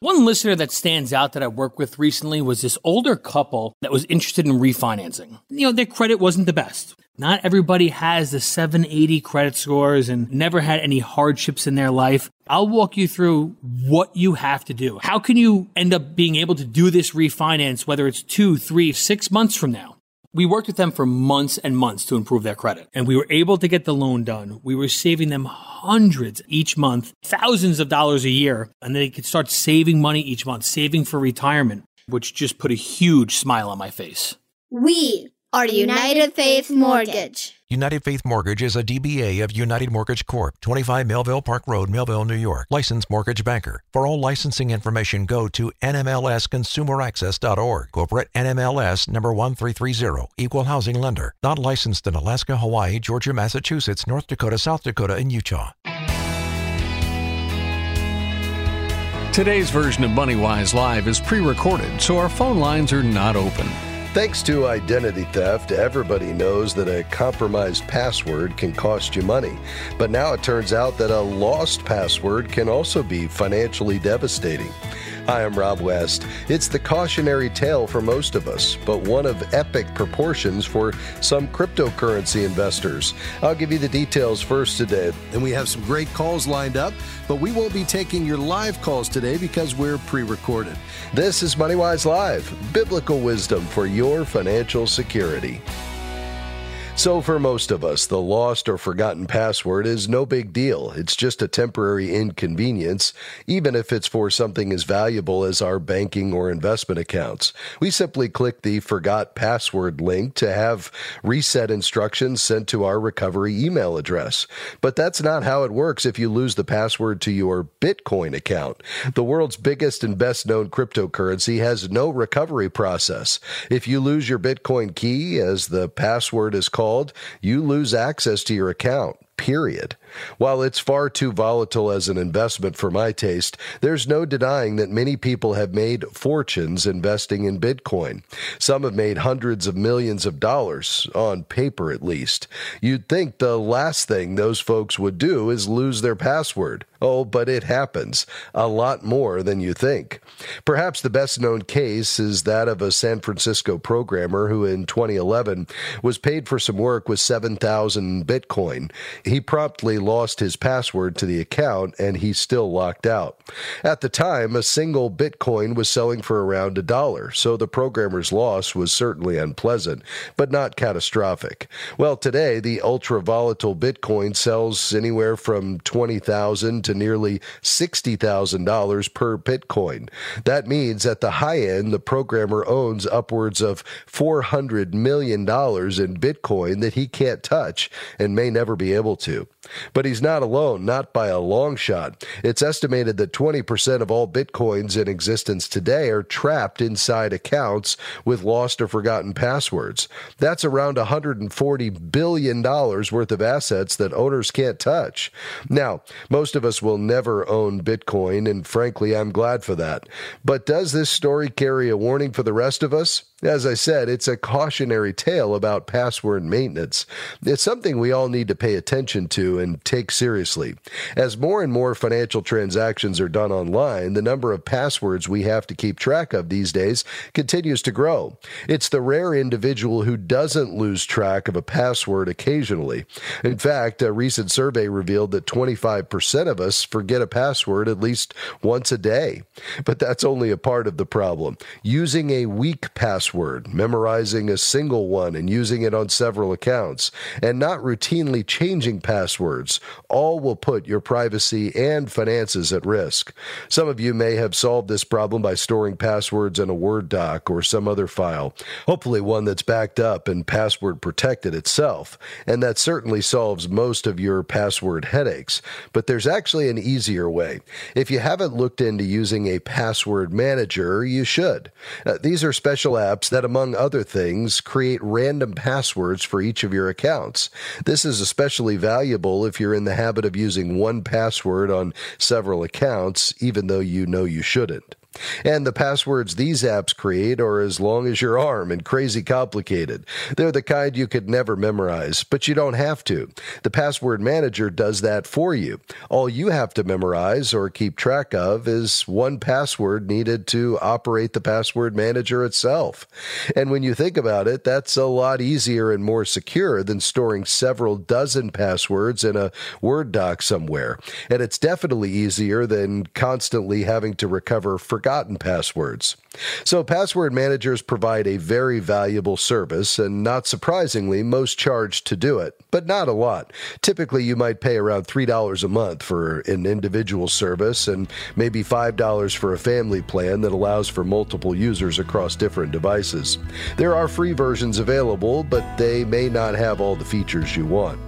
One listener that stands out that I worked with recently was this older couple that was interested in refinancing. You know, their credit wasn't the best. Not everybody has the 780 credit scores and never had any hardships in their life. I'll walk you through what you have to do. How can you end up being able to do this refinance, whether it's two, three, six months from now? We worked with them for months and months to improve their credit, and we were able to get the loan done. We were saving them hundreds each month, thousands of dollars a year, and they could start saving money each month, saving for retirement, which just put a huge smile on my face. We are United Faith Mortgage. United Faith Mortgage is a DBA of United Mortgage Corp., 25 Melville Park Road, Melville, New York. Licensed mortgage banker. For all licensing information, go to nmlsconsumeraccess.org. Corporate NMLS number 1330. Equal housing lender. Not licensed in Alaska, Hawaii, Georgia, Massachusetts, North Dakota, South Dakota, and Utah. Today's version of MoneyWise Live is pre recorded, so our phone lines are not open. Thanks to identity theft, everybody knows that a compromised password can cost you money. But now it turns out that a lost password can also be financially devastating. Hi, I'm Rob West. It's the cautionary tale for most of us, but one of epic proportions for some cryptocurrency investors. I'll give you the details first today, and we have some great calls lined up, but we won't be taking your live calls today because we're pre recorded. This is MoneyWise Live, biblical wisdom for your financial security. So, for most of us, the lost or forgotten password is no big deal. It's just a temporary inconvenience, even if it's for something as valuable as our banking or investment accounts. We simply click the forgot password link to have reset instructions sent to our recovery email address. But that's not how it works if you lose the password to your Bitcoin account. The world's biggest and best known cryptocurrency has no recovery process. If you lose your Bitcoin key, as the password is called, called, you lose access to your account period. While it's far too volatile as an investment for my taste, there's no denying that many people have made fortunes investing in Bitcoin. Some have made hundreds of millions of dollars, on paper at least. You'd think the last thing those folks would do is lose their password. Oh, but it happens. A lot more than you think. Perhaps the best known case is that of a San Francisco programmer who in 2011 was paid for some work with 7,000 Bitcoin. He promptly lost his password to the account and he's still locked out. At the time, a single Bitcoin was selling for around a dollar, so the programmer's loss was certainly unpleasant, but not catastrophic. Well, today, the ultra volatile Bitcoin sells anywhere from $20,000 to nearly $60,000 per Bitcoin. That means at the high end, the programmer owns upwards of $400 million in Bitcoin that he can't touch and may never be able to. But he's not alone, not by a long shot. It's estimated that 20% of all bitcoins in existence today are trapped inside accounts with lost or forgotten passwords. That's around $140 billion worth of assets that owners can't touch. Now, most of us will never own Bitcoin, and frankly, I'm glad for that. But does this story carry a warning for the rest of us? As I said, it's a cautionary tale about password maintenance. It's something we all need to pay attention to and take seriously. As more and more financial transactions are done online, the number of passwords we have to keep track of these days continues to grow. It's the rare individual who doesn't lose track of a password occasionally. In fact, a recent survey revealed that 25% of us forget a password at least once a day. But that's only a part of the problem. Using a weak password password, memorizing a single one and using it on several accounts, and not routinely changing passwords, all will put your privacy and finances at risk. Some of you may have solved this problem by storing passwords in a Word doc or some other file, hopefully one that's backed up and password protected itself, and that certainly solves most of your password headaches. But there's actually an easier way. If you haven't looked into using a password manager, you should. Uh, these are special apps apps that, among other things, create random passwords for each of your accounts. This is especially valuable if you're in the habit of using one password on several accounts, even though you know you shouldn't. And the passwords these apps create are as long as your arm and crazy complicated. They're the kind you could never memorize, but you don't have to. The password manager does that for you. All you have to memorize or keep track of is one password needed to operate the password manager itself. And when you think about it, that's a lot easier and more secure than storing several dozen passwords in a Word doc somewhere. And it's definitely easier than constantly having to recover forgotten passwords. So, password managers provide a very valuable service, and not surprisingly, most charge to do it, but not a lot. Typically, you might pay around $3 a month for an individual service and maybe $5 for a family plan that allows for multiple users across different devices. There are free versions available, but they may not have all the features you want.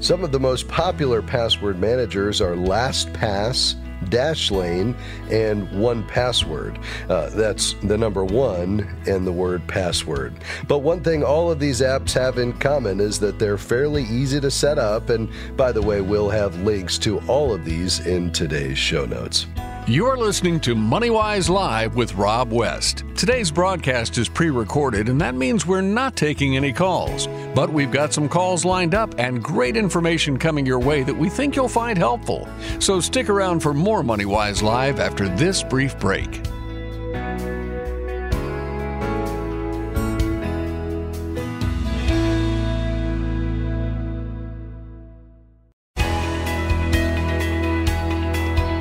Some of the most popular password managers are LastPass. Dashlane, and 1Password. Uh, that's the number one and the word password. But one thing all of these apps have in common is that they're fairly easy to set up. And by the way, we'll have links to all of these in today's show notes. You're listening to MoneyWise Live with Rob West. Today's broadcast is pre recorded, and that means we're not taking any calls. But we've got some calls lined up and great information coming your way that we think you'll find helpful. So stick around for more MoneyWise Live after this brief break.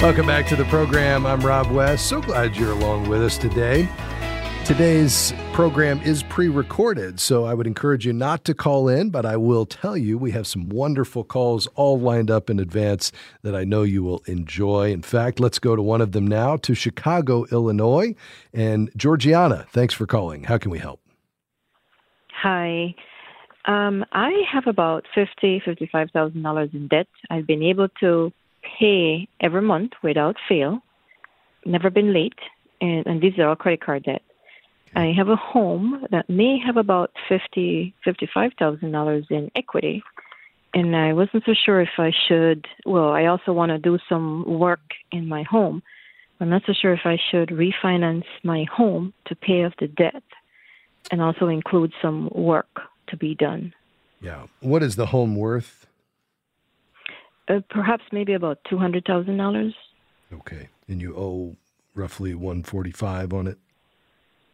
Welcome back to the program. I'm Rob West. So glad you're along with us today. Today's program is pre recorded, so I would encourage you not to call in, but I will tell you we have some wonderful calls all lined up in advance that I know you will enjoy. In fact, let's go to one of them now to Chicago, Illinois. And Georgiana, thanks for calling. How can we help? Hi. Um, I have about fifty, fifty-five thousand dollars in debt. I've been able to pay every month without fail, never been late, and, and these are all credit card debt. I have a home that may have about fifty, fifty-five thousand dollars in equity, and I wasn't so sure if I should. Well, I also want to do some work in my home. I'm not so sure if I should refinance my home to pay off the debt, and also include some work to be done. Yeah. What is the home worth? Uh, perhaps maybe about two hundred thousand dollars. Okay, and you owe roughly one forty-five on it.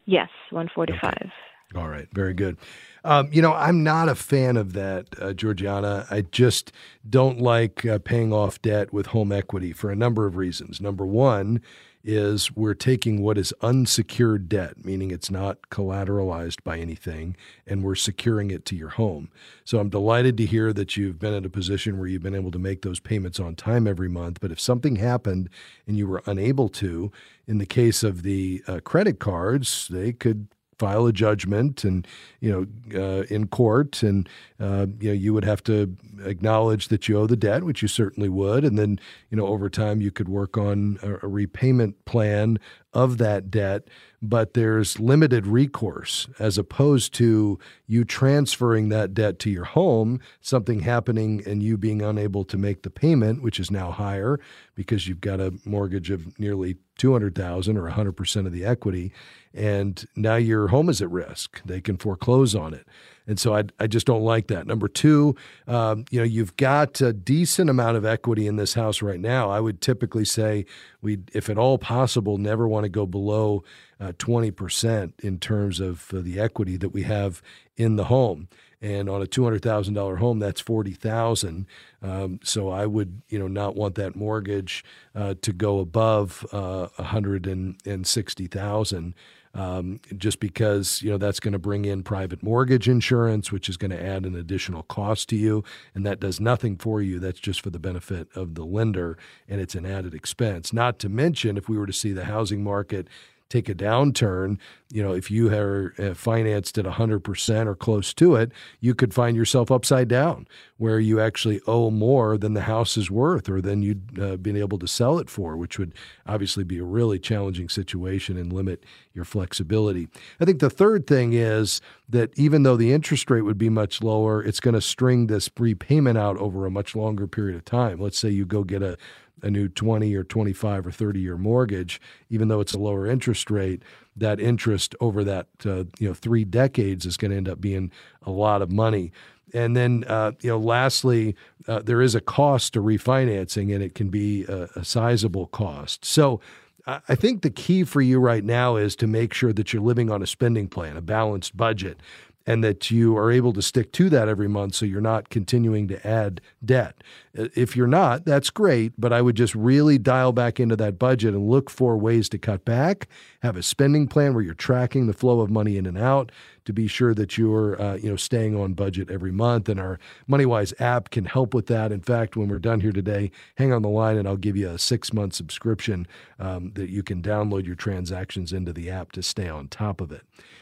Yes, one forty-five. Okay. All right, very good. Um, you know, I'm not a fan of that, uh, Georgiana. I just don't like uh, paying off debt with home equity for a number of reasons. Number one is we're taking what is unsecured debt, meaning it's not collateralized by anything, and we're securing it to your home. So I'm delighted to hear that you've been in a position where you've been able to make those payments on time every month. But if something happened and you were unable to, in the case of the uh, credit cards, they could file a judgment and you know uh, in court and uh, you know you would have to acknowledge that you owe the debt which you certainly would. And then you know over time you could work on a, a repayment plan of that debt but there's limited recourse as opposed to you transferring that debt to your home something happening and you being unable to make the payment which is now higher because you've got a mortgage of nearly 200,000 or 100% of the equity and now your home is at risk. They can foreclose on it. And so I, I just don't like that. Number two, um, you know, you've got a decent amount of equity in this house right now. I would typically say we, if at all possible, never want to go below uh, 20% in terms of uh, the equity that we have in the home and on a two hundred thousand dollar home, that's forty thousand. Um, so I would, you know, not want that mortgage uh, to go above uh, a hundred and sixty thousand. Um, just because you know that's going to bring in private mortgage insurance, which is going to add an additional cost to you, and that does nothing for you. That's just for the benefit of the lender, and it's an added expense. Not to mention, if we were to see the housing market take a downturn, you know, if you are uh, financed at 100% or close to it, you could find yourself upside down where you actually owe more than the house is worth or than you'd uh, been able to sell it for, which would obviously be a really challenging situation and limit your flexibility. I think the third thing is that even though the interest rate would be much lower, it's going to string this repayment out over a much longer period of time. Let's say you go get a a new 20 or 25 or 30 year mortgage, even though it's a lower interest rate, that interest over that uh, you know three decades is going to end up being a lot of money. And then, uh, you know, lastly, uh, there is a cost to refinancing, and it can be a, a sizable cost. So, I think the key for you right now is to make sure that you're living on a spending plan, a balanced budget, and that you are able to stick to that every month so you're not continuing to add debt. If you're not, that's great, but I would just really dial back into that budget and look for ways to cut back, have a spending plan where you're tracking the flow of money in and out, to be sure that you're uh, you know staying on budget every month. And our MoneyWise app can help with that. In fact, when we're done here today, hang on the line and I'll give you a six month subscription um, that you can download your transactions into the app to stay on top of it.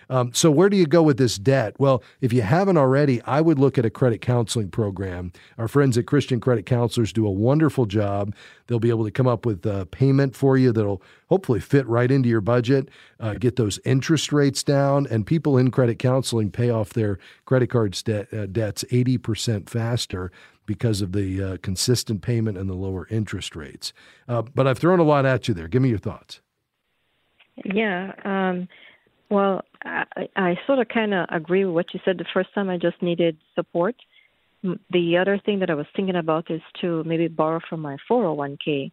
Um, so where do you go with this debt? Well, if you haven't already, I would look at a credit counseling program. Our friends at Christian Credit Counselors do a wonderful job. They'll be able to come up with a payment for you that'll hopefully fit right into your budget, uh, get those interest rates down, and people in credit counseling pay off their credit card de- uh, debts 80% faster because of the uh, consistent payment and the lower interest rates. Uh, but I've thrown a lot at you there. Give me your thoughts. Yeah. Um, well, I, I sort of kind of agree with what you said the first time. I just needed support. The other thing that I was thinking about is to maybe borrow from my 401k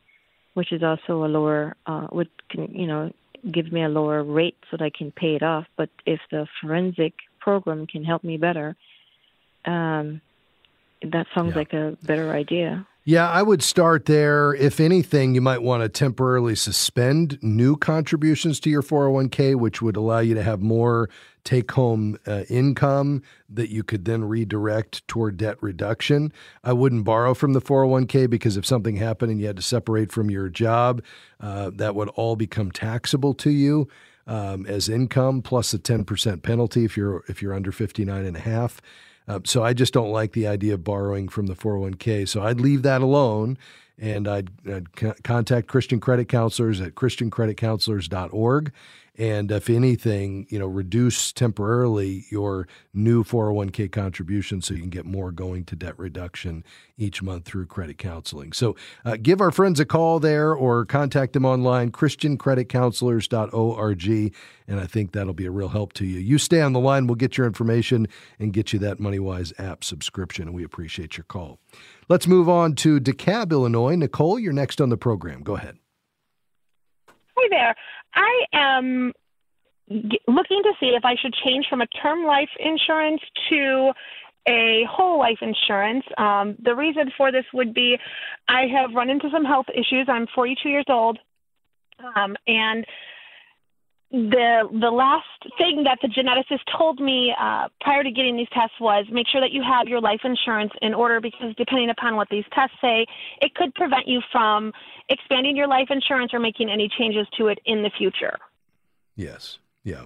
which is also a lower uh, would you know give me a lower rate so that I can pay it off. But if the forensic program can help me better, um, that sounds yeah. like a better idea. Yeah, I would start there. If anything, you might want to temporarily suspend new contributions to your 401k, which would allow you to have more take home uh, income that you could then redirect toward debt reduction. I wouldn't borrow from the 401k because if something happened and you had to separate from your job, uh, that would all become taxable to you. Um, as income plus a 10% penalty if you're if you're under 59 and a half. Uh, so I just don't like the idea of borrowing from the 401k. So I'd leave that alone and I'd, I'd contact Christian credit counselors at christiancreditcounselors.org and if anything, you know, reduce temporarily your new 401k contribution so you can get more going to debt reduction each month through credit counseling. So uh, give our friends a call there or contact them online, christiancreditcounselors.org, and I think that'll be a real help to you. You stay on the line, we'll get your information and get you that MoneyWise app subscription, and we appreciate your call. Let's move on to DeKalb, Illinois. Nicole, you're next on the program. Go ahead. Hi there. I am looking to see if I should change from a term life insurance to a whole life insurance. Um, the reason for this would be I have run into some health issues. I'm 42 years old, um, and the the last thing that the geneticist told me uh, prior to getting these tests was make sure that you have your life insurance in order because depending upon what these tests say, it could prevent you from expanding your life insurance or making any changes to it in the future. Yes. Yeah.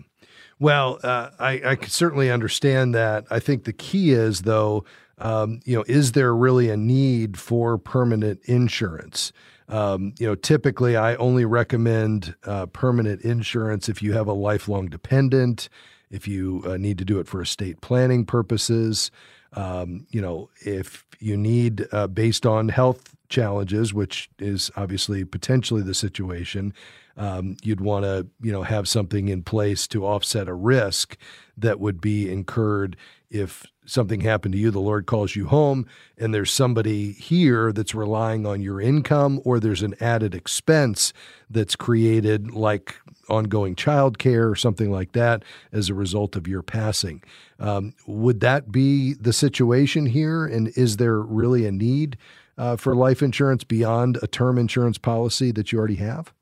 Well, uh, I, I certainly understand that. I think the key is, though, um, you know, is there really a need for permanent insurance? Um, you know, typically I only recommend uh, permanent insurance if you have a lifelong dependent, if you uh, need to do it for estate planning purposes. Um, you know, if you need uh, based on health challenges, which is obviously potentially the situation, um, you'd want to you know have something in place to offset a risk that would be incurred if something happened to you, the Lord calls you home, and there's somebody here that's relying on your income, or there's an added expense that's created, like ongoing child care or something like that, as a result of your passing. Um, would that be the situation here? And is there really a need uh, for life insurance beyond a term insurance policy that you already have?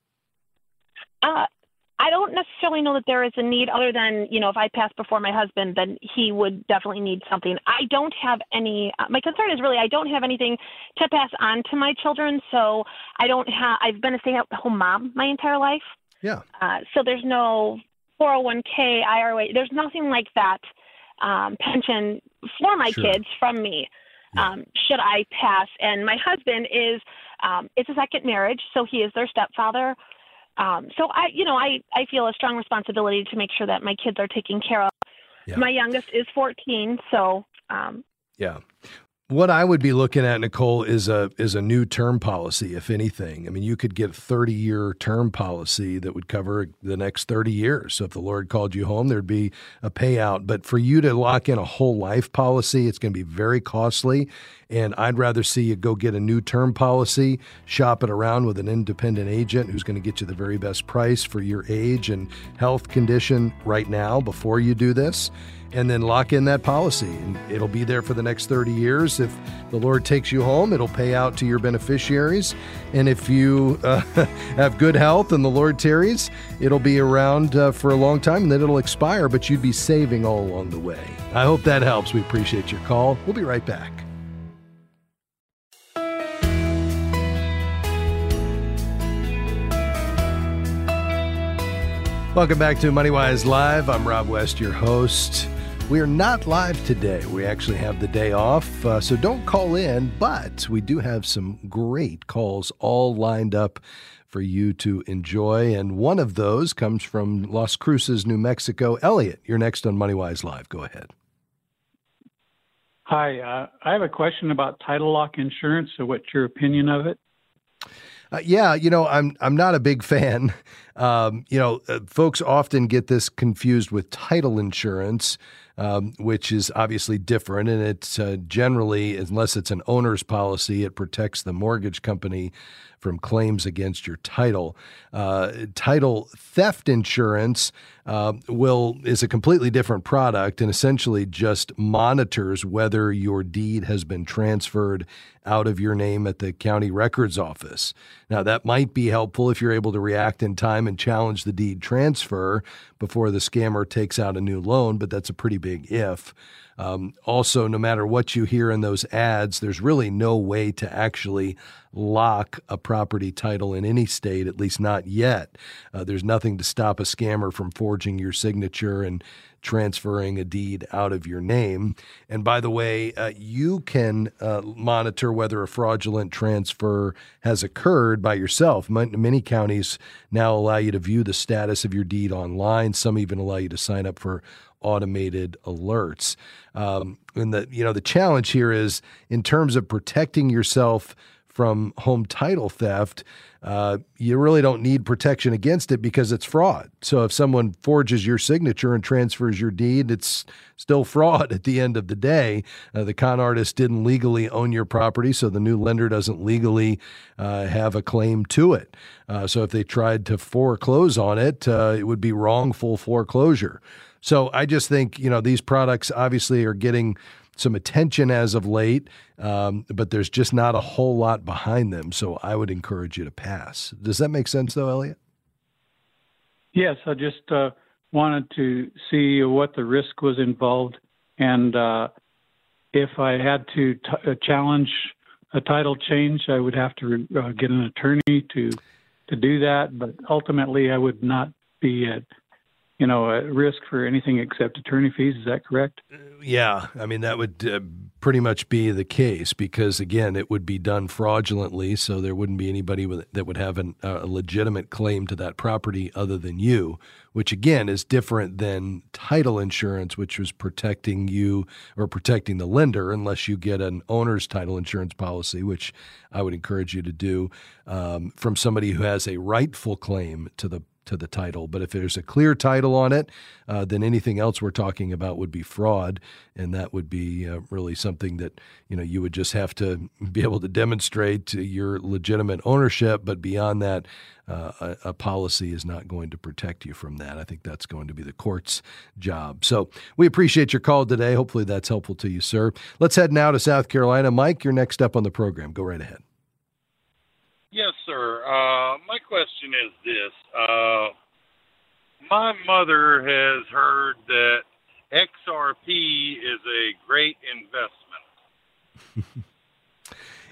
Uh, I don't necessarily know that there is a need other than, you know, if I pass before my husband, then he would definitely need something. I don't have any, uh, my concern is really I don't have anything to pass on to my children. So I don't have, I've been a stay at home mom my entire life. Yeah. Uh, so there's no 401k, IRA, there's nothing like that um, pension for my sure. kids from me. Yeah. Um, should I pass? And my husband is, um, it's a second marriage, so he is their stepfather. Um, so I, you know, I, I feel a strong responsibility to make sure that my kids are taken care of. Yeah. My youngest is 14, so. Um, yeah. What I would be looking at, Nicole, is a is a new term policy, if anything. I mean, you could get a 30 year term policy that would cover the next 30 years. So if the Lord called you home, there'd be a payout. But for you to lock in a whole life policy, it's going to be very costly. And I'd rather see you go get a new term policy, shop it around with an independent agent who's going to get you the very best price for your age and health condition right now before you do this and then lock in that policy. And it'll be there for the next 30 years. If the Lord takes you home, it'll pay out to your beneficiaries. And if you uh, have good health and the Lord tarries, it'll be around uh, for a long time and then it'll expire, but you'd be saving all along the way. I hope that helps. We appreciate your call. We'll be right back. Welcome back to MoneyWise Live. I'm Rob West, your host. We are not live today. We actually have the day off, uh, so don't call in, but we do have some great calls all lined up for you to enjoy. And one of those comes from Las Cruces, New Mexico. Elliot, you're next on MoneyWise Live. Go ahead. Hi, uh, I have a question about title lock insurance. So, what's your opinion of it? Uh, yeah, you know, I'm I'm not a big fan. Um, you know, uh, folks often get this confused with title insurance um, which is obviously different. And it's uh, generally, unless it's an owner's policy, it protects the mortgage company from claims against your title. Uh, title theft insurance uh, will is a completely different product and essentially just monitors whether your deed has been transferred out of your name at the county records office. Now that might be helpful if you're able to react in time and challenge the deed transfer before the scammer takes out a new loan, but that's a pretty big if. Um, also, no matter what you hear in those ads, there's really no way to actually lock a property title in any state, at least not yet. Uh, there's nothing to stop a scammer from forging your signature and transferring a deed out of your name. And by the way, uh, you can uh, monitor whether a fraudulent transfer has occurred by yourself. Many counties now allow you to view the status of your deed online. Some even allow you to sign up for automated alerts. Um, and the you know the challenge here is in terms of protecting yourself from home title theft, uh, you really don't need protection against it because it's fraud. So if someone forges your signature and transfers your deed, it's still fraud at the end of the day. Uh, the con artist didn't legally own your property, so the new lender doesn't legally uh, have a claim to it. Uh, so if they tried to foreclose on it, uh, it would be wrongful foreclosure. So I just think you know these products obviously are getting some attention as of late, um, but there's just not a whole lot behind them. So I would encourage you to pass. Does that make sense, though, Elliot? Yes, I just uh, wanted to see what the risk was involved, and uh, if I had to t- uh, challenge a title change, I would have to uh, get an attorney to to do that. But ultimately, I would not be at you know, at risk for anything except attorney fees. Is that correct? Yeah, I mean that would uh, pretty much be the case because again, it would be done fraudulently, so there wouldn't be anybody with, that would have an, a legitimate claim to that property other than you. Which again is different than title insurance, which was protecting you or protecting the lender, unless you get an owner's title insurance policy, which I would encourage you to do um, from somebody who has a rightful claim to the to the title. But if there's a clear title on it, uh, then anything else we're talking about would be fraud, and that would be uh, really something that you know you would just have to be able to demonstrate to your legitimate ownership. But beyond that, uh, a, a, policy is not going to protect you from that. I think that's going to be the court's job. So we appreciate your call today. Hopefully that's helpful to you, sir. Let's head now to South Carolina. Mike, you're next up on the program. Go right ahead. Sir. Uh, my question is this. Uh, my mother has heard that XRP is a great investment.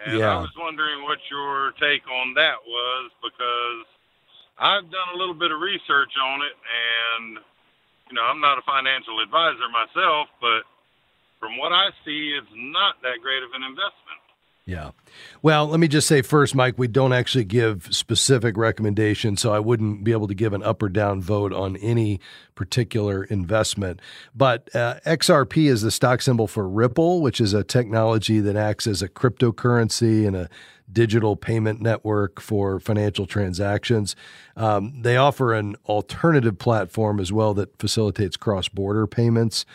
and yeah. I was wondering what your take on that was because I've done a little bit of research on it and you know, I'm not a financial advisor myself, but from what I see, it's not that great of an investment. Yeah. Well, let me just say first, Mike, we don't actually give specific recommendations, so I wouldn't be able to give an up or down vote on any particular investment. But uh, XRP is the stock symbol for Ripple, which is a technology that acts as a cryptocurrency and a digital payment network for financial transactions. Um, they offer an alternative platform as well that facilitates cross border payments.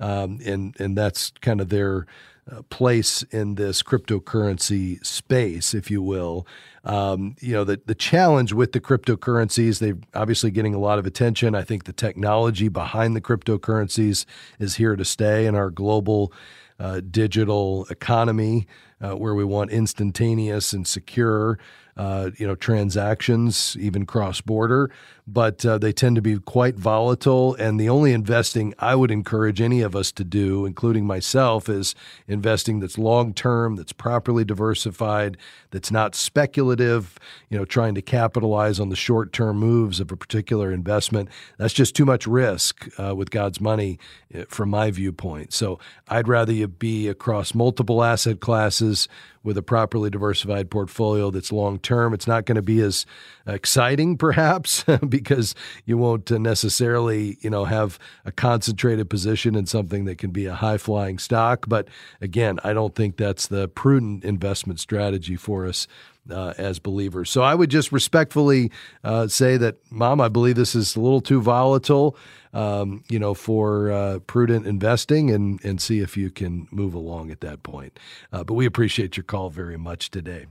Um, and, and that's kind of their uh, place in this cryptocurrency space, if you will. Um, you know, the, the challenge with the cryptocurrencies, they're obviously getting a lot of attention. I think the technology behind the cryptocurrencies is here to stay in our global uh, digital economy uh, where we want instantaneous and secure uh, you know, transactions, even cross border, but uh, they tend to be quite volatile. And the only investing I would encourage any of us to do, including myself, is investing that's long term, that's properly diversified, that's not speculative, you know, trying to capitalize on the short term moves of a particular investment. That's just too much risk uh, with God's money uh, from my viewpoint. So I'd rather you be across multiple asset classes with a properly diversified portfolio that's long term. It's not going to be as exciting, perhaps, because you won't necessarily, you know, have a concentrated position in something that can be a high flying stock. But again, I don't think that's the prudent investment strategy for us uh, as believers. So I would just respectfully uh, say that, Mom, I believe this is a little too volatile, um, you know, for uh, prudent investing, and and see if you can move along at that point. Uh, but we appreciate your call very much today.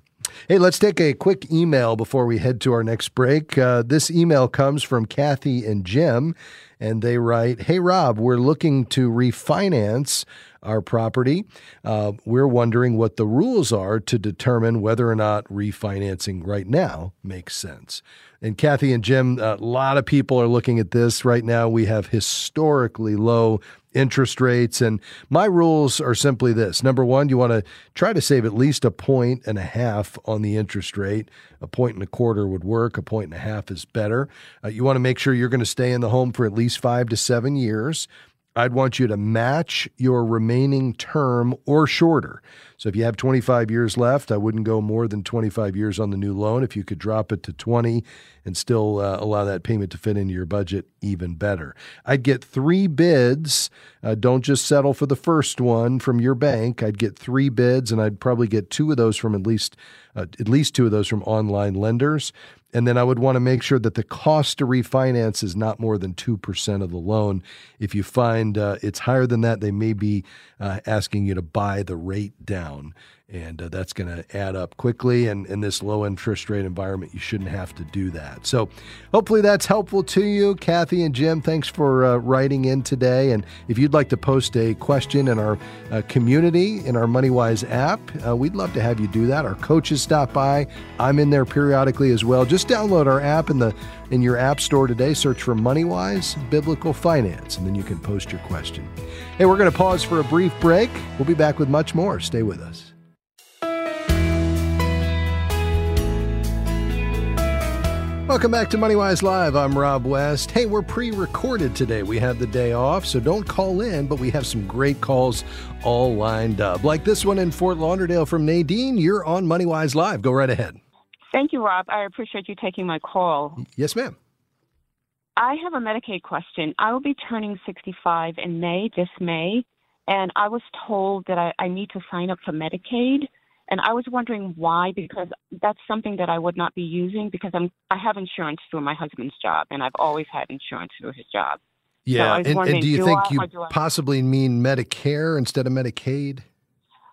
Hey, let's take a quick email before we head to our next break. Uh, this email comes from Kathy and Jim, and they write Hey, Rob, we're looking to refinance our property. Uh, we're wondering what the rules are to determine whether or not refinancing right now makes sense. And Kathy and Jim, a lot of people are looking at this right now. We have historically low interest rates. And my rules are simply this number one, you want to try to save at least a point and a half on the interest rate. A point and a quarter would work, a point and a half is better. Uh, you want to make sure you're going to stay in the home for at least five to seven years. I'd want you to match your remaining term or shorter. So if you have 25 years left, I wouldn't go more than 25 years on the new loan. If you could drop it to 20 and still uh, allow that payment to fit into your budget, even better. I'd get three bids. Uh, don't just settle for the first one from your bank. I'd get three bids, and I'd probably get two of those from at least uh, at least two of those from online lenders. And then I would want to make sure that the cost to refinance is not more than 2% of the loan. If you find uh, it's higher than that, they may be uh, asking you to buy the rate down and uh, that's going to add up quickly. And in this low interest rate environment, you shouldn't have to do that. So, hopefully, that's helpful to you. Kathy and Jim, thanks for uh, writing in today. And if you'd like to post a question in our uh, community, in our MoneyWise app, uh, we'd love to have you do that. Our coaches stop by. I'm in there periodically as well. Just download our app in the in your app store today. Search for MoneyWise Biblical Finance, and then you can post your question. Hey, we're going to pause for a brief break. We'll be back with much more. Stay with us. Welcome back to MoneyWise Live. I'm Rob West. Hey, we're pre recorded today. We have the day off, so don't call in, but we have some great calls all lined up. Like this one in Fort Lauderdale from Nadine. You're on MoneyWise Live. Go right ahead. Thank you, Rob. I appreciate you taking my call. Yes, ma'am. I have a Medicaid question. I will be turning 65 in May, this May, and I was told that I, I need to sign up for Medicaid. And I was wondering why, because that's something that I would not be using because I'm I have insurance through my husband's job, and I've always had insurance through his job. Yeah, so and, and, do you do think I, you I... possibly mean Medicare instead of Medicaid?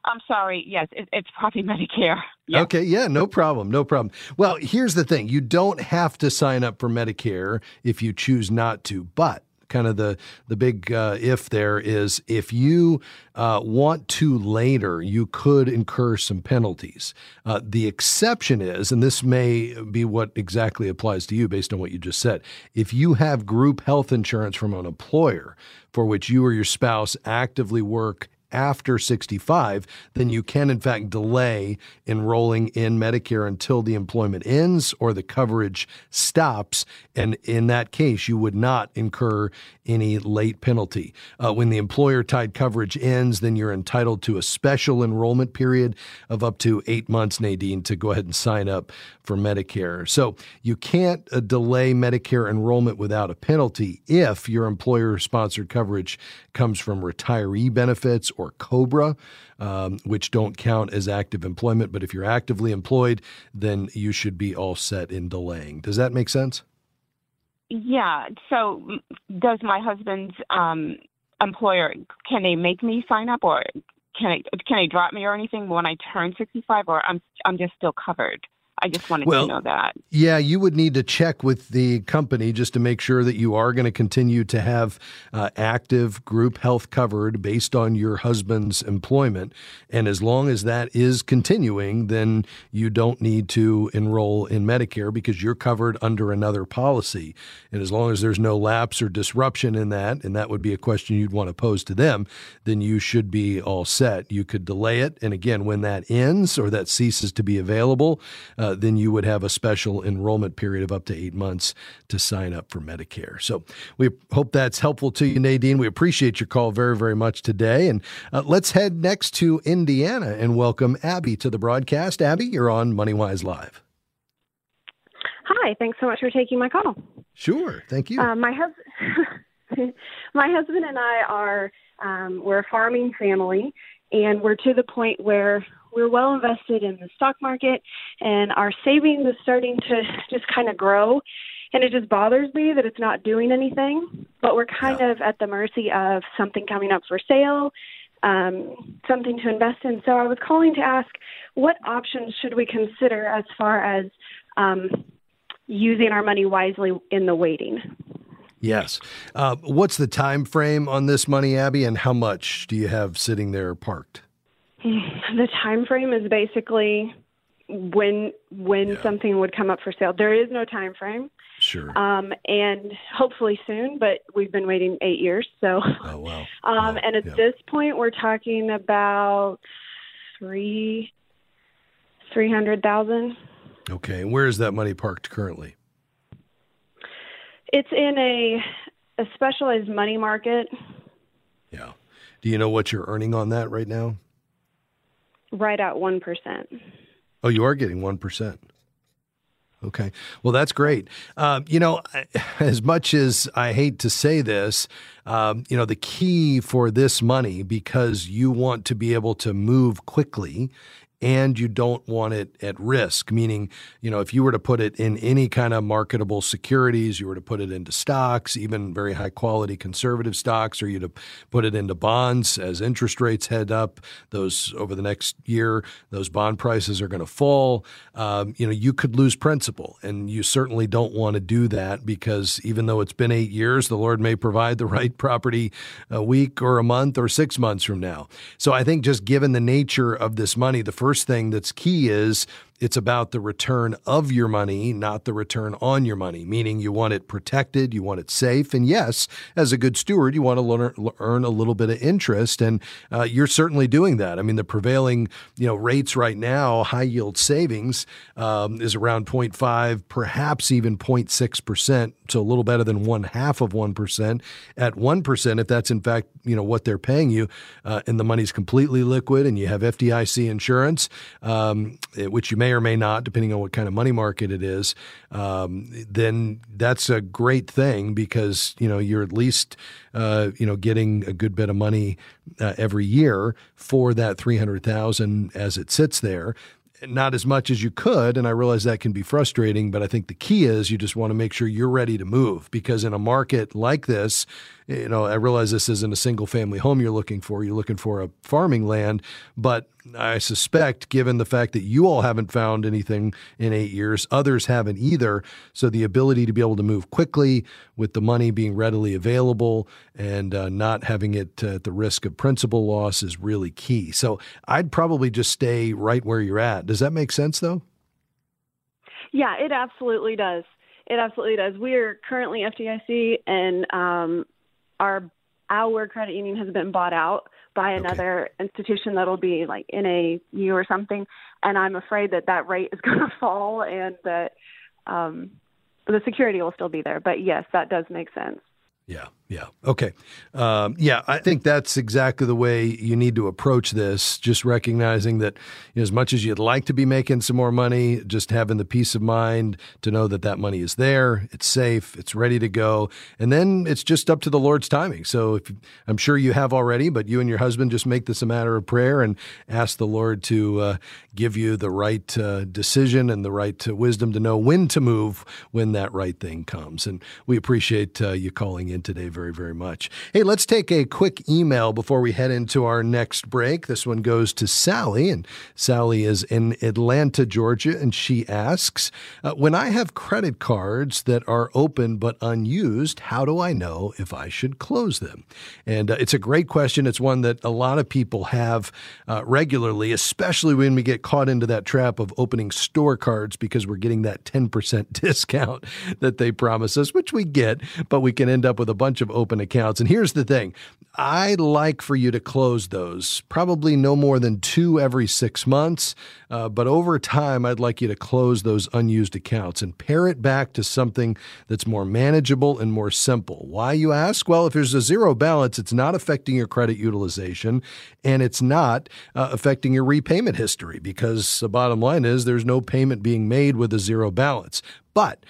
I'm sorry. Yes, it, it's probably Medicare. Yes. Okay, yeah, no problem, no problem. Well, here's the thing: you don't have to sign up for Medicare if you choose not to, but kind of the the big uh, if there is if you uh, want to later, you could incur some penalties. Uh, the exception is, and this may be what exactly applies to you based on what you just said, if you have group health insurance from an employer for which you or your spouse actively work after 65, then you can, in fact, delay enrolling in Medicare until the employment ends or the coverage stops. And in that case, you would not incur any late penalty. Uh, when the employer tied coverage ends, then you're entitled to a special enrollment period of up to eight months, Nadine, to go ahead and sign up for Medicare. So you can't uh, delay Medicare enrollment without a penalty if your employer sponsored coverage comes from retiree benefits or COBRA. Um, which don't count as active employment. But if you're actively employed, then you should be all set in delaying. Does that make sense? Yeah. So, does my husband's um, employer can they make me sign up, or can I can they drop me or anything when I turn sixty five, or I'm I'm just still covered? I just wanted well, to know that. Yeah, you would need to check with the company just to make sure that you are going to continue to have uh, active group health covered based on your husband's employment. And as long as that is continuing, then you don't need to enroll in Medicare because you're covered under another policy. And as long as there's no lapse or disruption in that, and that would be a question you'd want to pose to them, then you should be all set. You could delay it. And again, when that ends or that ceases to be available, uh, uh, then you would have a special enrollment period of up to eight months to sign up for Medicare. So we hope that's helpful to you, Nadine. We appreciate your call very, very much today. And uh, let's head next to Indiana and welcome Abby to the broadcast. Abby, you're on MoneyWise Live. Hi, thanks so much for taking my call. Sure, thank you. Uh, my husband, my husband and I are um, we're a farming family, and we're to the point where we're well invested in the stock market and our savings is starting to just kind of grow. And it just bothers me that it's not doing anything but we're kind yeah. of at the mercy of something coming up for sale um, something to invest in. So i was calling to ask what options should we consider as far as um, using our money wisely in the waiting? Yes. Uh, what's the time frame on this money abby and how much do you have sitting there parked the time frame is basically when when yeah. something would come up for sale. There is no time frame. Sure. Um, and hopefully soon, but we've been waiting eight years. So. Oh wow. um, wow. and at yeah. this point, we're talking about three three hundred thousand. Okay, and where is that money parked currently? It's in a a specialized money market. Yeah. Do you know what you're earning on that right now? Right at 1%. Oh, you are getting 1%. Okay. Well, that's great. Um, you know, as much as I hate to say this, um, you know, the key for this money, because you want to be able to move quickly and you don't want it at risk. Meaning, you know, if you were to put it in any kind of marketable securities, you were to put it into stocks, even very high quality conservative stocks, or you to put it into bonds as interest rates head up, those over the next year, those bond prices are going to fall. Um, you know, you could lose principal, and you certainly don't want to do that because even though it's been eight years, the Lord may provide the right property a week or a month or six months from now. So I think just given the nature of this money, the first first thing that's key is it's about the return of your money, not the return on your money, meaning you want it protected, you want it safe. And yes, as a good steward, you want to learn, earn a little bit of interest. And uh, you're certainly doing that. I mean, the prevailing you know rates right now, high yield savings um, is around 0.5, perhaps even 0.6%. So a little better than one half of 1%. At 1%, if that's in fact you know what they're paying you, uh, and the money's completely liquid and you have FDIC insurance, um, which you may may or may not, depending on what kind of money market it is, um, then that's a great thing because you know you're at least uh, you know getting a good bit of money uh, every year for that three hundred thousand as it sits there not as much as you could. And I realize that can be frustrating, but I think the key is you just want to make sure you're ready to move because in a market like this, you know, I realize this isn't a single family home you're looking for. You're looking for a farming land, but I suspect, given the fact that you all haven't found anything in eight years, others haven't either. So the ability to be able to move quickly with the money being readily available and uh, not having it uh, at the risk of principal loss is really key. So I'd probably just stay right where you're at. Does that make sense, though? Yeah, it absolutely does. It absolutely does. We are currently FDIC, and um, our our credit union has been bought out by another okay. institution that'll be like NAU or something, and I'm afraid that that rate is going to fall and that um, the security will still be there. But yes, that does make sense. Yeah, yeah. Okay. Um, yeah, I think that's exactly the way you need to approach this. Just recognizing that you know, as much as you'd like to be making some more money, just having the peace of mind to know that that money is there, it's safe, it's ready to go. And then it's just up to the Lord's timing. So if, I'm sure you have already, but you and your husband just make this a matter of prayer and ask the Lord to uh, give you the right uh, decision and the right uh, wisdom to know when to move when that right thing comes. And we appreciate uh, you calling in today very, very much. Hey, let's take a quick email before we head into our next break. This one goes to Sally, and Sally is in Atlanta, Georgia, and she asks uh, When I have credit cards that are open but unused, how do I know if I should close them? And uh, it's a great question. It's one that a lot of people have uh, regularly, especially when we get caught into that trap of opening store cards because we're getting that 10% discount that they promise us, which we get, but we can end up with a bunch of open accounts. And here's the thing I'd like for you to close those, probably no more than two every six months. Uh, but over time, I'd like you to close those unused accounts and pare it back to something that's more manageable and more simple. Why, you ask? Well, if there's a zero balance, it's not affecting your credit utilization and it's not uh, affecting your repayment history because the bottom line is there's no payment being made with a zero balance. But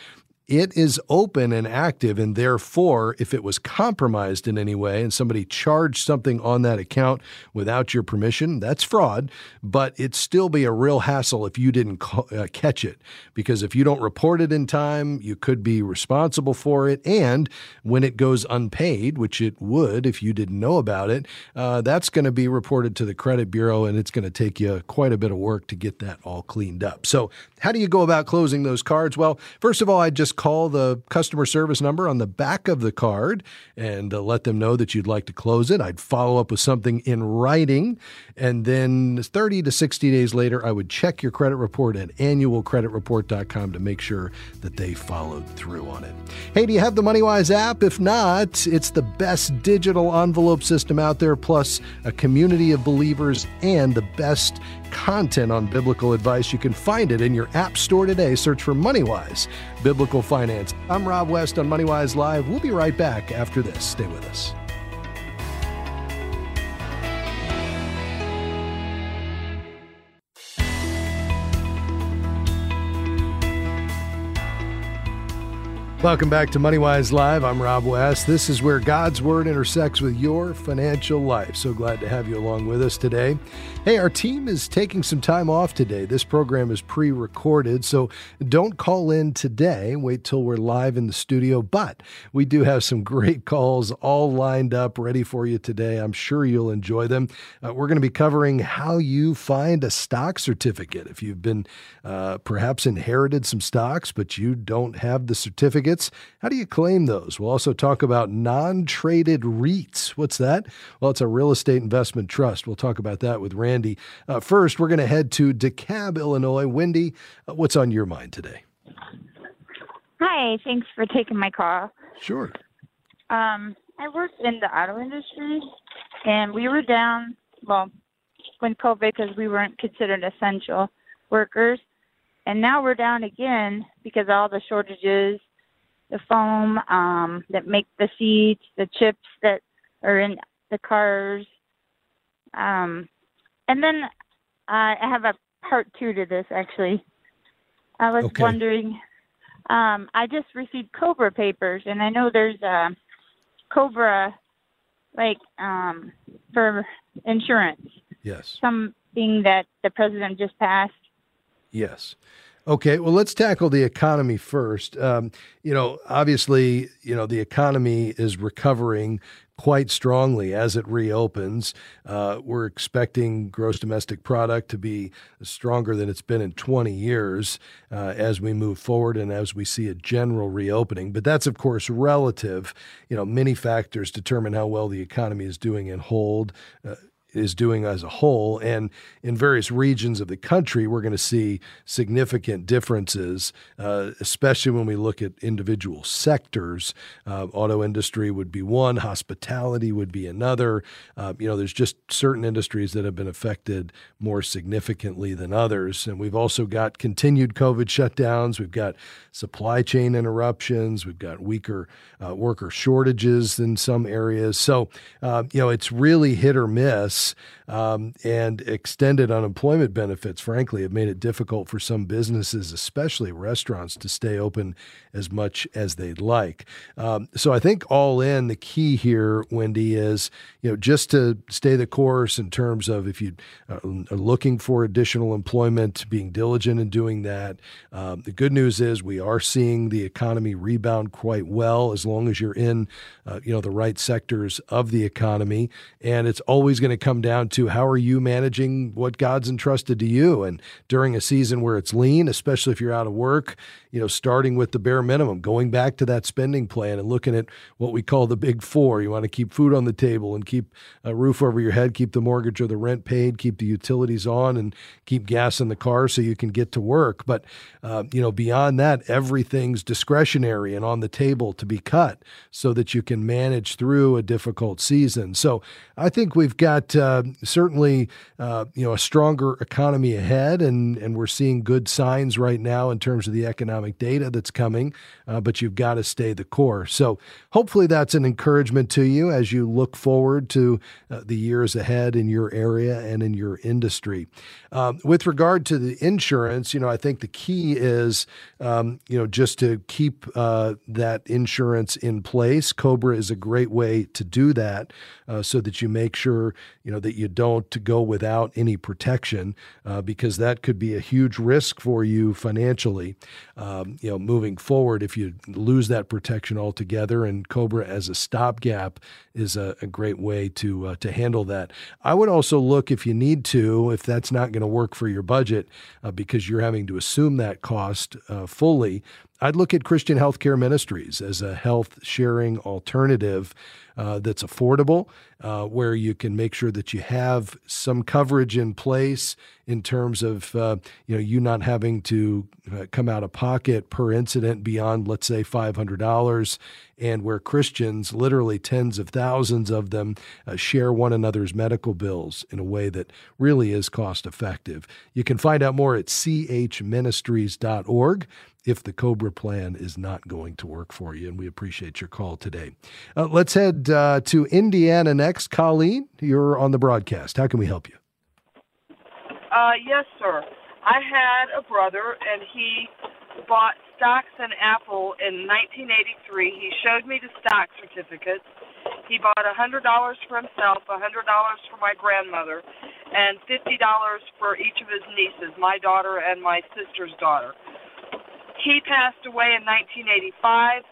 it is open and active. And therefore, if it was compromised in any way and somebody charged something on that account without your permission, that's fraud. But it'd still be a real hassle if you didn't uh, catch it. Because if you don't report it in time, you could be responsible for it. And when it goes unpaid, which it would if you didn't know about it, uh, that's going to be reported to the credit bureau and it's going to take you quite a bit of work to get that all cleaned up. So, how do you go about closing those cards? Well, first of all, I just call the customer service number on the back of the card and uh, let them know that you'd like to close it. I'd follow up with something in writing. And then 30 to 60 days later, I would check your credit report at annualcreditreport.com to make sure that they followed through on it. Hey, do you have the MoneyWise app? If not, it's the best digital envelope system out there, plus a community of believers and the best content on biblical advice. You can find it in your app store today. Search for MoneyWise Biblical Finance. I'm Rob West on MoneyWise Live. We'll be right back after this. Stay with us. Welcome back to MoneyWise Live. I'm Rob West. This is where God's Word intersects with your financial life. So glad to have you along with us today. Hey, our team is taking some time off today. This program is pre recorded, so don't call in today. Wait till we're live in the studio. But we do have some great calls all lined up ready for you today. I'm sure you'll enjoy them. Uh, we're going to be covering how you find a stock certificate. If you've been uh, perhaps inherited some stocks, but you don't have the certificates. How do you claim those? We'll also talk about non traded REITs. What's that? Well, it's a real estate investment trust. We'll talk about that with Randy. Uh, first, we're going to head to DeKalb, Illinois. Wendy, uh, what's on your mind today? Hi, thanks for taking my call. Sure. Um, I work in the auto industry, and we were down, well, when COVID, because we weren't considered essential workers. And now we're down again because all the shortages the foam um, that make the seats, the chips that are in the cars. Um, and then uh, I have a part two to this actually. I was okay. wondering. Um, I just received Cobra papers, and I know there's a Cobra, like um, for insurance. Yes. Something that the president just passed. Yes. Okay, well, let's tackle the economy first. Um, you know, obviously, you know, the economy is recovering quite strongly as it reopens. Uh, we're expecting gross domestic product to be stronger than it's been in 20 years uh, as we move forward and as we see a general reopening. But that's, of course, relative. You know, many factors determine how well the economy is doing in hold. Uh, is doing as a whole. And in various regions of the country, we're going to see significant differences, uh, especially when we look at individual sectors. Uh, auto industry would be one, hospitality would be another. Uh, you know, there's just certain industries that have been affected more significantly than others. And we've also got continued COVID shutdowns, we've got supply chain interruptions, we've got weaker uh, worker shortages in some areas. So, uh, you know, it's really hit or miss um, and extended unemployment benefits, frankly, have made it difficult for some businesses, especially restaurants, to stay open as much as they'd like. Um, so I think all in, the key here, Wendy, is you know just to stay the course in terms of if you uh, are looking for additional employment, being diligent in doing that. Um, the good news is we are seeing the economy rebound quite well as long as you're in uh, you know the right sectors of the economy, and it's always going to come down to how are you managing what God's entrusted to you, and during a season where it's lean, especially if you're out of work, you know, starting with the bare minimum, going back to that spending plan and looking at what we call the big four. You want to keep food on the table and keep a roof over your head, keep the mortgage or the rent paid, keep the utilities on, and keep gas in the car so you can get to work. But, uh, you know, beyond that, everything's discretionary and on the table to be cut so that you can manage through a difficult season. So I think we've got uh, certainly, uh, you know, a stronger economy ahead, and, and we're seeing good signs right now in terms of the economic economic data that's coming, uh, but you've got to stay the course. So hopefully that's an encouragement to you as you look forward to uh, the years ahead in your area and in your industry. Um, with regard to the insurance, you know, I think the key is, um, you know, just to keep uh, that insurance in place. Cobra is a great way to do that uh, so that you make sure, you know, that you don't go without any protection uh, because that could be a huge risk for you financially um, you know, moving forward, if you lose that protection altogether, and Cobra as a stopgap is a, a great way to uh, to handle that. I would also look if you need to, if that's not going to work for your budget, uh, because you're having to assume that cost uh, fully. I'd look at Christian Healthcare Ministries as a health sharing alternative uh, that's affordable, uh, where you can make sure that you have some coverage in place in terms of uh, you know you not having to uh, come out of pocket per incident beyond let's say five hundred dollars, and where Christians, literally tens of thousands of them, uh, share one another's medical bills in a way that really is cost effective. You can find out more at chministries.org if the Cobra plan is not going to work for you. And we appreciate your call today. Uh, let's head uh, to Indiana next. Colleen, you're on the broadcast. How can we help you? Uh, yes, sir. I had a brother, and he bought stocks in Apple in 1983. He showed me the stock certificates. He bought a $100 for himself, a $100 for my grandmother, and $50 for each of his nieces, my daughter and my sister's daughter. He passed away in 1985.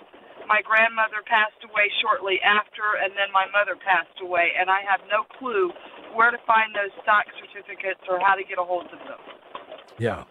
My grandmother passed away shortly after, and then my mother passed away, and I have no clue where to find those stock certificates or how to get a hold of them. Yeah.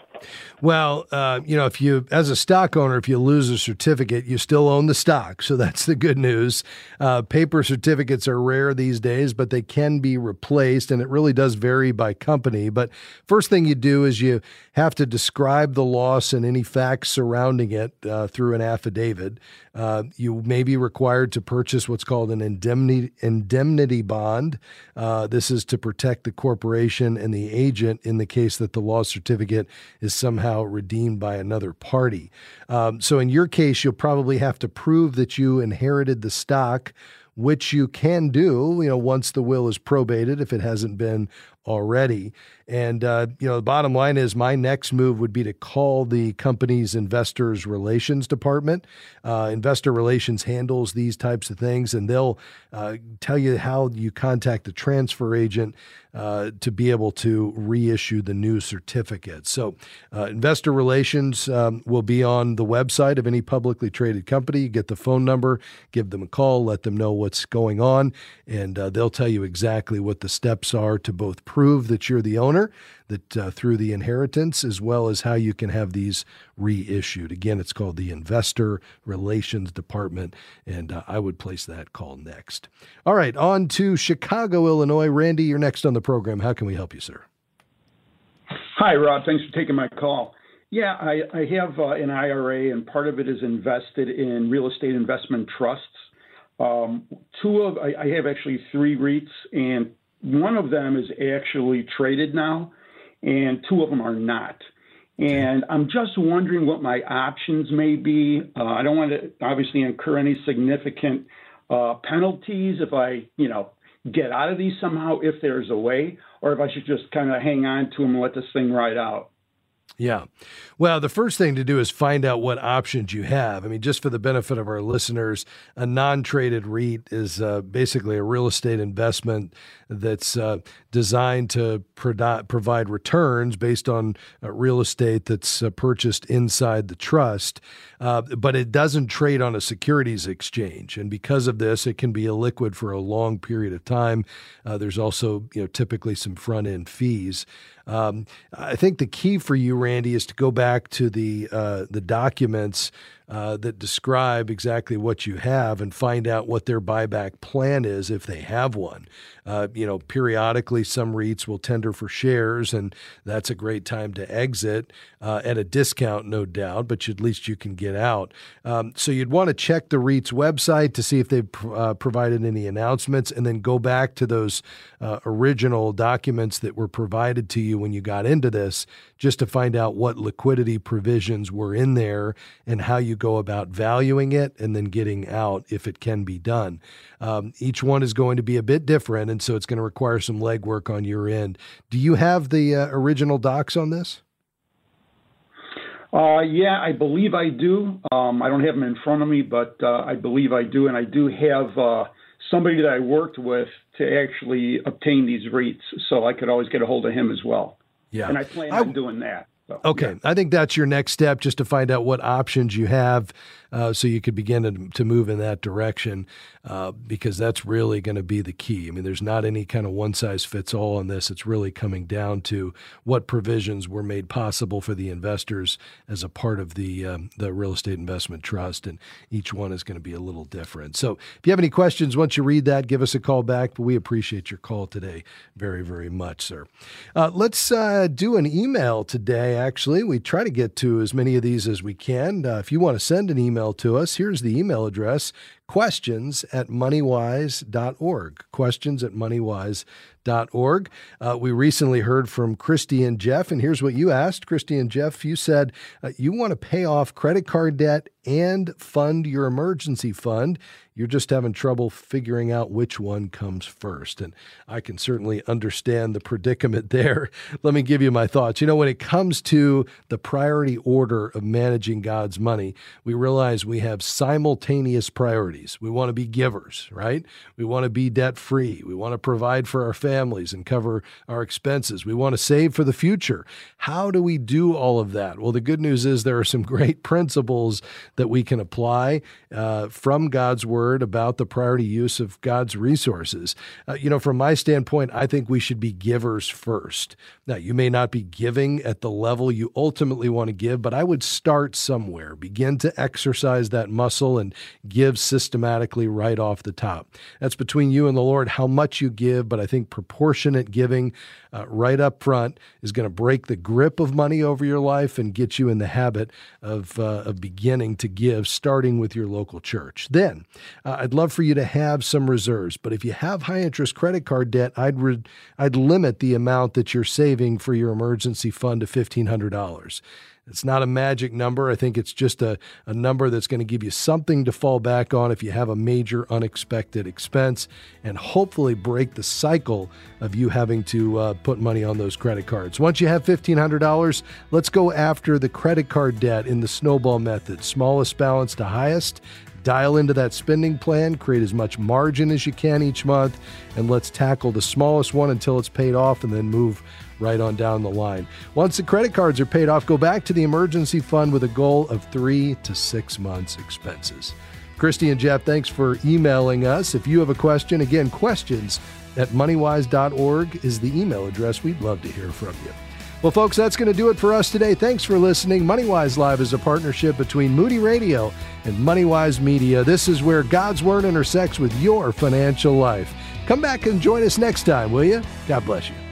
Well, uh, you know, if you, as a stock owner, if you lose a certificate, you still own the stock. So that's the good news. Uh, paper certificates are rare these days, but they can be replaced, and it really does vary by company. But first thing you do is you have to describe the loss and any facts surrounding it uh, through an affidavit. Uh, you may be required to purchase what's called an indemnity indemnity bond. Uh, this is to protect the corporation and the agent in the case that the loss certificate is somehow redeemed by another party. Um, so in your case, you'll probably have to prove that you inherited the stock which you can do, you know, once the will is probated if it hasn't been already. And, uh, you know, the bottom line is my next move would be to call the company's investors relations department. Uh, investor relations handles these types of things, and they'll uh, tell you how you contact the transfer agent uh, to be able to reissue the new certificate. So, uh, investor relations um, will be on the website of any publicly traded company. You get the phone number, give them a call, let them know what's going on, and uh, they'll tell you exactly what the steps are to both prove that you're the owner owner that uh, through the inheritance, as well as how you can have these reissued. Again, it's called the Investor Relations Department, and uh, I would place that call next. All right, on to Chicago, Illinois. Randy, you're next on the program. How can we help you, sir? Hi, Rob. Thanks for taking my call. Yeah, I, I have uh, an IRA, and part of it is invested in real estate investment trusts. Um, two of I, I have actually three REITs, and one of them is actually traded now and two of them are not. And I'm just wondering what my options may be. Uh, I don't want to obviously incur any significant uh, penalties if I, you know, get out of these somehow if there's a way, or if I should just kind of hang on to them and let this thing ride out. Yeah. Well, the first thing to do is find out what options you have. I mean, just for the benefit of our listeners, a non traded REIT is uh, basically a real estate investment that's uh, designed to provide returns based on uh, real estate that's uh, purchased inside the trust, uh, but it doesn't trade on a securities exchange. And because of this, it can be illiquid for a long period of time. Uh, there's also, you know, typically some front end fees. Um, I think the key for you, Randy, is to go back to the uh, the documents uh, that describe exactly what you have and find out what their buyback plan is if they have one. Uh, you know, periodically some REITs will tender for shares, and that's a great time to exit uh, at a discount, no doubt, but at least you can get out. Um, so you'd want to check the REIT's website to see if they've uh, provided any announcements, and then go back to those uh, original documents that were provided to you when you got into this, just to find out what liquidity provisions were in there and how you go about valuing it and then getting out if it can be done. Um, each one is going to be a bit different, and so it's going to require some legwork on your end. Do you have the uh, original docs on this? Uh, yeah, I believe I do. Um, I don't have them in front of me, but uh, I believe I do, and I do have uh, somebody that I worked with to actually obtain these REITs, so I could always get a hold of him as well. Yeah, and I plan I, on doing that. So, okay, yeah. I think that's your next step, just to find out what options you have uh, so you could begin to, to move in that direction uh, because that's really going to be the key. I mean, there's not any kind of one size fits all on this. It's really coming down to what provisions were made possible for the investors as a part of the um, the real estate investment trust, and each one is going to be a little different. So, if you have any questions once you read that, give us a call back. But we appreciate your call today very, very much, sir. Uh, let's uh, do an email today. Actually, we try to get to as many of these as we can. Uh, if you want to send an email email to us. Here's the email address questions at moneywise.org. Questions at moneywise.org. Uh, we recently heard from Christy and Jeff, and here's what you asked. Christy and Jeff, you said uh, you want to pay off credit card debt and fund your emergency fund. You're just having trouble figuring out which one comes first. And I can certainly understand the predicament there. Let me give you my thoughts. You know, when it comes to the priority order of managing God's money, we realize we have simultaneous priorities. We want to be givers, right? We want to be debt free. We want to provide for our families and cover our expenses. We want to save for the future. How do we do all of that? Well, the good news is there are some great principles that we can apply uh, from God's word about the priority use of God's resources. Uh, you know, from my standpoint, I think we should be givers first. Now, you may not be giving at the level you ultimately want to give, but I would start somewhere. Begin to exercise that muscle and give systematically right off the top. That's between you and the Lord how much you give, but I think proportionate giving uh, right up front is going to break the grip of money over your life and get you in the habit of, uh, of beginning to give, starting with your local church. Then, uh, I'd love for you to have some reserves, but if you have high interest credit card debt, I'd, re- I'd limit the amount that you're saving for your emergency fund to $1,500. It's not a magic number. I think it's just a, a number that's going to give you something to fall back on if you have a major unexpected expense and hopefully break the cycle of you having to uh, put money on those credit cards. Once you have $1,500, let's go after the credit card debt in the snowball method smallest balance to highest. Dial into that spending plan, create as much margin as you can each month, and let's tackle the smallest one until it's paid off and then move right on down the line. Once the credit cards are paid off, go back to the emergency fund with a goal of three to six months' expenses. Christy and Jeff, thanks for emailing us. If you have a question, again, questions at moneywise.org is the email address. We'd love to hear from you. Well, folks, that's going to do it for us today. Thanks for listening. MoneyWise Live is a partnership between Moody Radio and MoneyWise Media. This is where God's Word intersects with your financial life. Come back and join us next time, will you? God bless you.